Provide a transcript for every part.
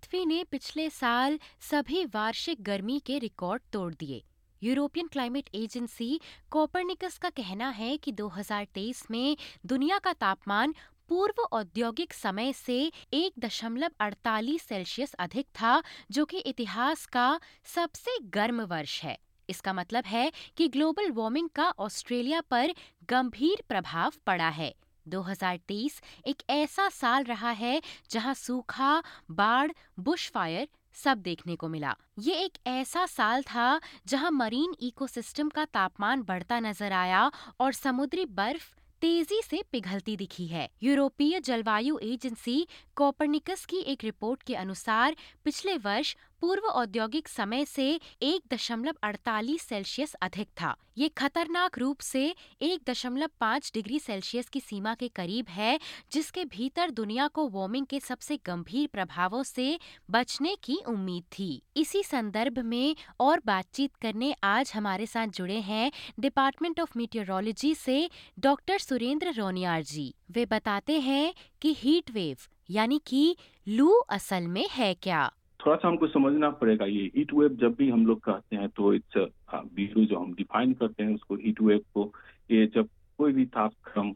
पृथ्वी ने पिछले साल सभी वार्षिक गर्मी के रिकॉर्ड तोड़ दिए। यूरोपियन क्लाइमेट एजेंसी कोपरनिकस का कहना है कि 2023 में दुनिया का तापमान पूर्व औद्योगिक समय से एक दशमलव अड़तालीस सेल्सियस अधिक था, जो कि इतिहास का सबसे गर्म वर्ष है। इसका मतलब है कि ग्लोबल वार्मिंग का ऑस्ट्रेलिया पर गंभीर प्रभाव पड़ा है। 2023 एक ऐसा साल रहा है जहाँ सूखा, बाढ़ बुश फायर सब देखने को मिला। ये एक ऐसा साल था जहाँ मरीन इकोसिस्टम का तापमान बढ़ता नज़र आया और समुद्री बर्फ़ तेज़ी से पिघलती दिखी है। यूरोपीय जलवायु एजेंसी कोपरनिकस की एक रिपोर्ट के अनुसार पिछले वर्ष पूर्व औद्योगिक समय से एक दशमलव अड़तालीस सेल्सियस अधिक था। ये खतरनाक रूप से एक दशमलव पाँच डिग्री सेल्सियस की सीमा के करीब है, जिसके भीतर दुनिया को वार्मिंग के सबसे गंभीर प्रभावों से बचने की उम्मीद थी। इसी संदर्भ में और बातचीत करने आज हमारे साथ जुड़े हैं डिपार्टमेंट ऑफ़ मीटियोरोलॉजी से डॉक्टर सुरेंद्र रोनियार जी। वे बताते हैं कि हीट वेव, यानी कि लू असल में है क्या? थोड़ा सा हमको समझना पड़ेगा ये हीट वेव जब भी हम लोग कहते हैं तो इट्स बीरू जो हम डिफाइन करते हैं उसको हीट वेव को ये जब कोई भी तापक्रम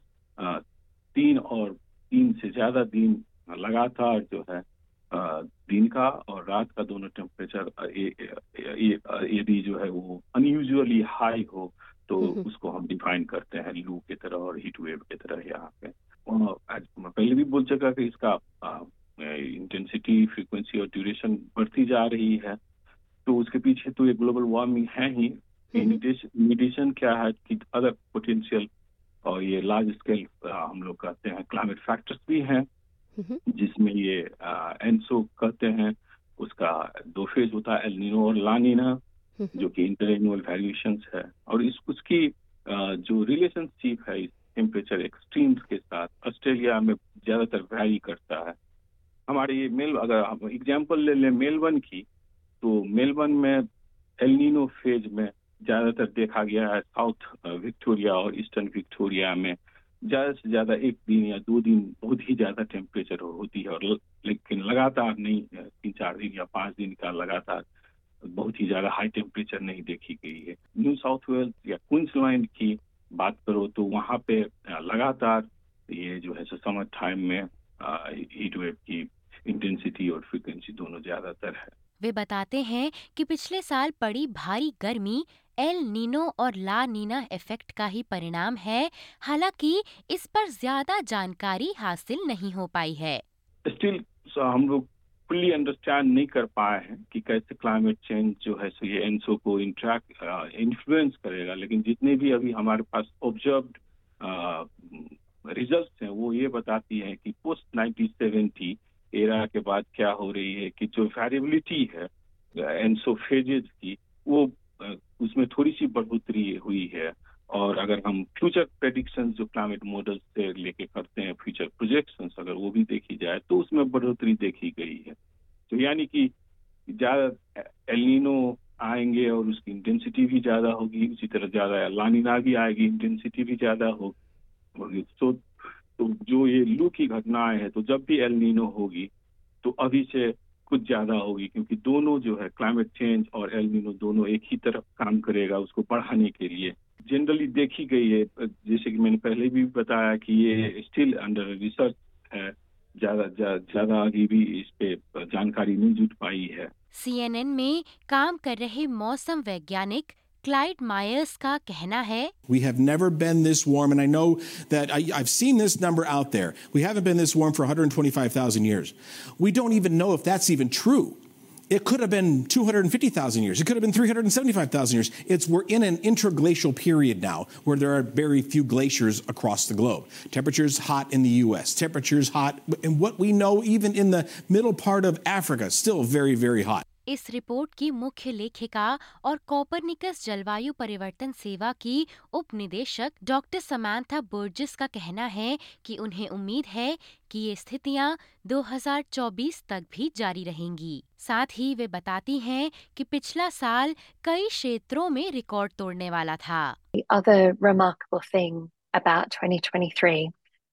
तीन और तीन से ज़्यादा दिन लगातार जो है दिन का और रात का दोनों टेम्परेचर यदि जो है वो अनयूजुअली हाई हो तो उसको हम डिफाइन करते हैं लू की तरह और हीट वेव की तरह यहाँ पे। मैं पहले भी बोल चुका कि इसका इंटेंसिटी फ्रीक्वेंसी और ड्यूरेशन बढ़ती जा रही है। तो उसके पीछे तो ये ग्लोबल वार्मिंग है ही। मेडिटेशन क्या है कि अदर पोटेंशियल और ये लार्ज स्केल हम लोग कहते हैं क्लाइमेट फैक्टर्स भी हैं जिसमें ये एनसो कहते हैं उसका दो फ़ेज़ होता है एलनिनो और लानिना जो कि इंटर एनुअल वेरिएशन है। और इस उसकी जो रिलेशनशिप है इस टेम्परेचर एक्सट्रीम्स के साथ ऑस्ट्रेलिया में ज़्यादातर वैरी करता है। हमारे मेल, अगर एग्ज़ाम्पल ले लें मेलबर्न की तो मेलबर्न में एलिनो फ़ेज़ में ज़्यादातर देखा गया है साउथ विक्टोरिया और ईस्टर्न विक्टोरिया में। ज़्यादा से ज़्यादा एक दिन या दो दिन बहुत ही ज़्यादा टेम्परेचर होती है और लेकिन लगातार नहीं तीन चार दिन या पाँच दिन का लगातार बहुत ही ज़्यादा हाई टेम्परेचर नहीं देखी गई है। न्यू साउथ वेल्स या क्वींसलैंड की बात करो तो वहाँ पे लगातार ये जो है समर टाइम में हीट वेव की इंटेंसिटी और फ्रीक्वेंसी दोनों ज़्यादातर है। वे बताते हैं कि पिछले साल पड़ी भारी गर्मी एल नीनो और ला नीना इफ़ेक्ट का ही परिणाम है। हालाँकि इस पर ज़्यादा जानकारी हासिल नहीं हो पाई है। स्टिल हम लोग फुल्ली अंडरस्टैंड नहीं कर पाए हैं कि कैसे क्लाइमेट चेंज जो है सो ये एनसो को इंट्रैक्ट इन्फ्लुएंस करेगा। लेकिन जितने भी अभी हमारे पास ऑब्ज़र्व वो ये बताती है कि पोस्ट 1970 एरा के बाद क्या हो रही है कि जो वेरिएबिलिटी है एनसोफेजेज की, वो उसमें थोड़ी सी बढ़ोतरी हुई है। और अगर हम फ्यूचर प्रेडिक्शन जो क्लाइमेट मॉडल से लेके करते हैं फ्यूचर प्रोजेक्शन अगर वो भी देखी जाए तो उसमें बढ़ोतरी देखी गई है। तो यानी कि ज़्यादा एलिनो आएँगे और उसकी इंटेंसिटी भी ज़्यादा होगी, उसी तरह ज़्यादा लानिना भी आएगी इंटेंसिटी भी ज़्यादा होगी। तो तो जो ये लू की घटनाएँ हैं तो जब भी एलनीनो होगी तो अभी से कुछ ज़्यादा होगी, क्योंकि दोनों जो है क्लाइमेट चेंज और एलनीनो दोनों एक ही तरफ़ काम करेगा उसको बढ़ाने के लिए। जनरली देखी गई है, जैसे कि मैंने पहले भी बताया कि ये स्टिल अंडर रिसर्च है, ज़्यादा ज़्यादा आगे भी इस पे जानकारी नहीं जुट पाई है। सीएनएन में काम कर रहे मौसम वैज्ञानिक क्लाइड मायर्स का कहना है We have never been this warm and I know that I, I've seen this number out there. We haven't been this warm for 125,000 years. We don't even know if that's even true. It could have been 250,000 years. It could have been 375,000 years. It's we're in an interglacial period now where there are very few glaciers across the globe. Temperatures hot in the US. Temperatures hot and what we know even in the middle part of Africa still very very hot. इस report की मुख्य लेखिका और Copernicus जलवायु परिवर्तन सेवा की उप निदेशक डॉक्टर समांथा बोर्जिस का कहना है कि उन्हें उम्मीद है कि ये स्थितियाँ 2024 तक भी जारी रहेंगी। साथ ही वे बताती हैं कि पिछला साल कई क्षेत्रों में रिकॉर्ड तोड़ने वाला था। The other remarkable thing about 2023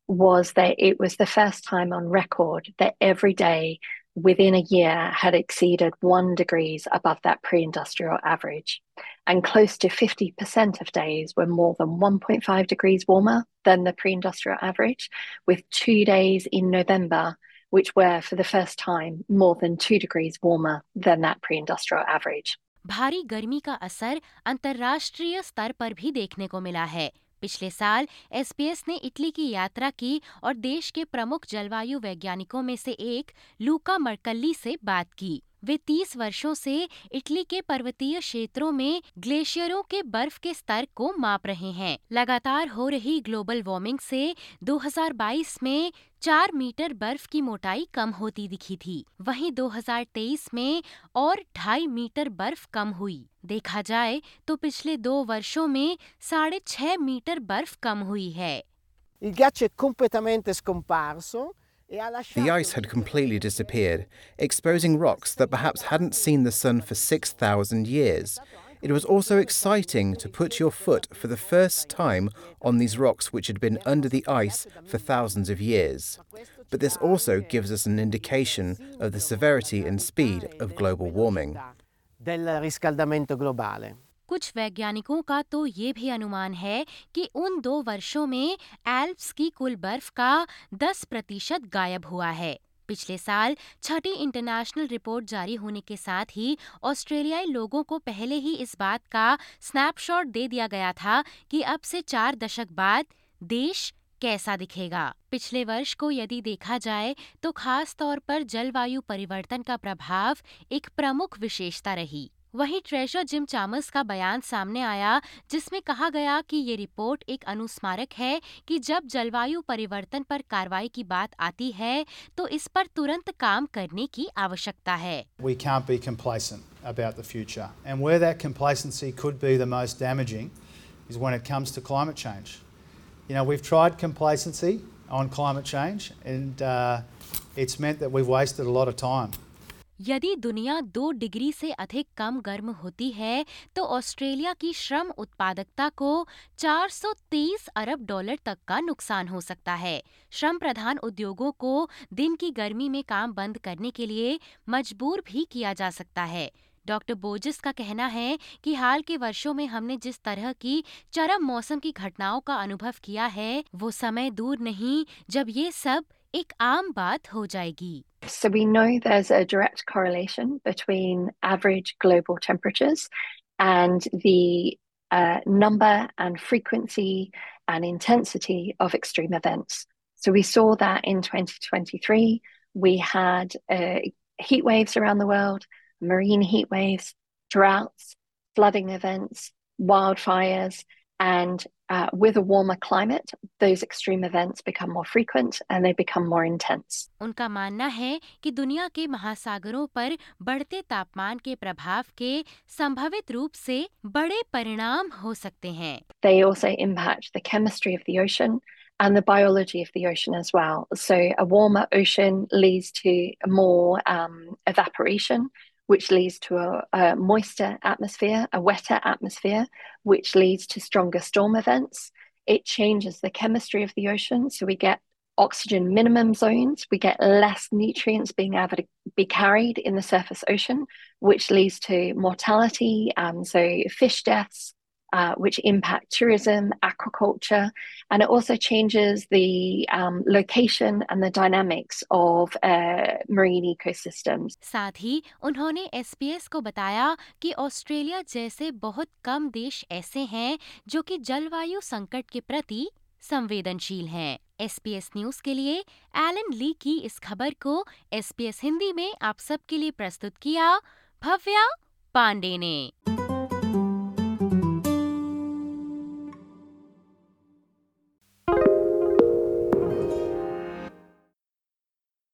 was that it was the first time on record that every day within a year had exceeded one degrees above that pre industrial average. And close to 50% of days were more than 1.5 degrees warmer than the pre industrial average, with two days in November which were for the first time more than two degrees warmer than that pre industrial average. भारी गर्मी का असर अंतर्राष्ट्रीय स्तर पर भी देखने को मिला है पिछले साल एसपीएस ने इटली की यात्रा की और देश के प्रमुख जलवायु वैज्ञानिकों में से एक लूका मरकल्ली से बात की। वे 30 वर्षों से इटली के पर्वतीय क्षेत्रों में ग्लेशियरों के बर्फ़ के स्तर को माप रहे हैं। लगातार हो रही ग्लोबल वार्मिंग से 2022 में चार मीटर बर्फ़ की मोटाई कम होती दिखी थी। वहीं 2023 में और ढाई मीटर बर्फ़ कम हुई। देखा जाए तो पिछले दो वर्षों में साढ़े छह मीटर बर्फ़ कम हुई है। Il ghiaccio è completamente scomparso The ice had completely disappeared, exposing rocks that perhaps hadn't seen the sun for 6,000 years. It was also exciting to put your foot for the first time on these rocks which had been under the ice for thousands of years. But this also gives us an indication of the severity and speed of global warming. Del riscaldamento globale. कुछ वैज्ञानिकों का तो ये भी अनुमान है कि उन दो वर्षों में एल्प्स की कुल बर्फ़ का 10 प्रतिशत गायब हुआ है। पिछले साल छठी इंटरनेशनल रिपोर्ट जारी होने के साथ ही ऑस्ट्रेलियाई लोगों को पहले ही इस बात का स्नैपशॉट दे दिया गया था कि अब से चार दशक बाद देश कैसा दिखेगा। पिछले वर्ष को यदि देखा जाए तो खास तौर पर जलवायु परिवर्तन का प्रभाव एक प्रमुख विशेषता रही। वहीं ट्रेजर जिम चामस का बयान सामने आया जिसमें कहा गया कि ये रिपोर्ट एक अनुस्मारक है कि जब जलवायु परिवर्तन पर कार्रवाई की बात आती है तो इस पर तुरंत काम करने की आवश्यकता है We can't be complacent about the future. And where that complacency could be the most damaging is when it comes to climate change. You know, we've tried complacency on climate change and uh, it's meant that we've wasted a lot of time. यदि दुनिया दो degree से अधिक कम गर्म होती है तो Australia की श्रम उत्पादकता को 430 अरब डॉलर तक का नुकसान हो सकता है। श्रम प्रधान उद्योगों को दिन की गर्मी में काम बंद करने के लिए मजबूर भी किया जा सकता है। डॉक्टर बोजिस का कहना है कि हाल के वर्षों में हमने जिस तरह की चरम मौसम की घटनाओं का अनुभव किया है वो समय दूर नहीं जब ये सब एक आम बात हो जाएगी So we know there's a direct correlation between average global temperatures and the uh, number and frequency and intensity of extreme events. So we saw that in 2023. We had uh, heat waves around the world, marine heat waves, droughts, flooding events, wildfires, and uh, with a warmer climate, those extreme events become more frequent and they become more intense. उनका मानना है कि दुनिया के महासागरों पर बढ़ते तापमान के प्रभाव के संभावित रूप से बड़े परिणाम हो सकते हैं They also impact the chemistry of the ocean and the biology of the ocean as well. So a warmer ocean leads to more um, evaporation, which leads to a, a moister atmosphere, a wetter atmosphere, which leads to stronger storm events. It changes the chemistry of the ocean. So we get oxygen minimum zones, we get less nutrients being able to be carried in the surface ocean, which leads to mortality, um, so fish deaths, uh, which impact tourism, aquaculture, and it also changes the um, location and the dynamics of uh, marine ecosystems. साथ ही उन्होंने SPS को बताया कि Australia जैसे बहुत कम देश ऐसे हैं जो कि जलवायु संकट के प्रति संवेदनशील हैं एसपीएस न्यूज़ के लिए एलन ली की इस खबर को एसपीएस हिंदी में आप सबके लिए प्रस्तुत किया भव्या पांडे ने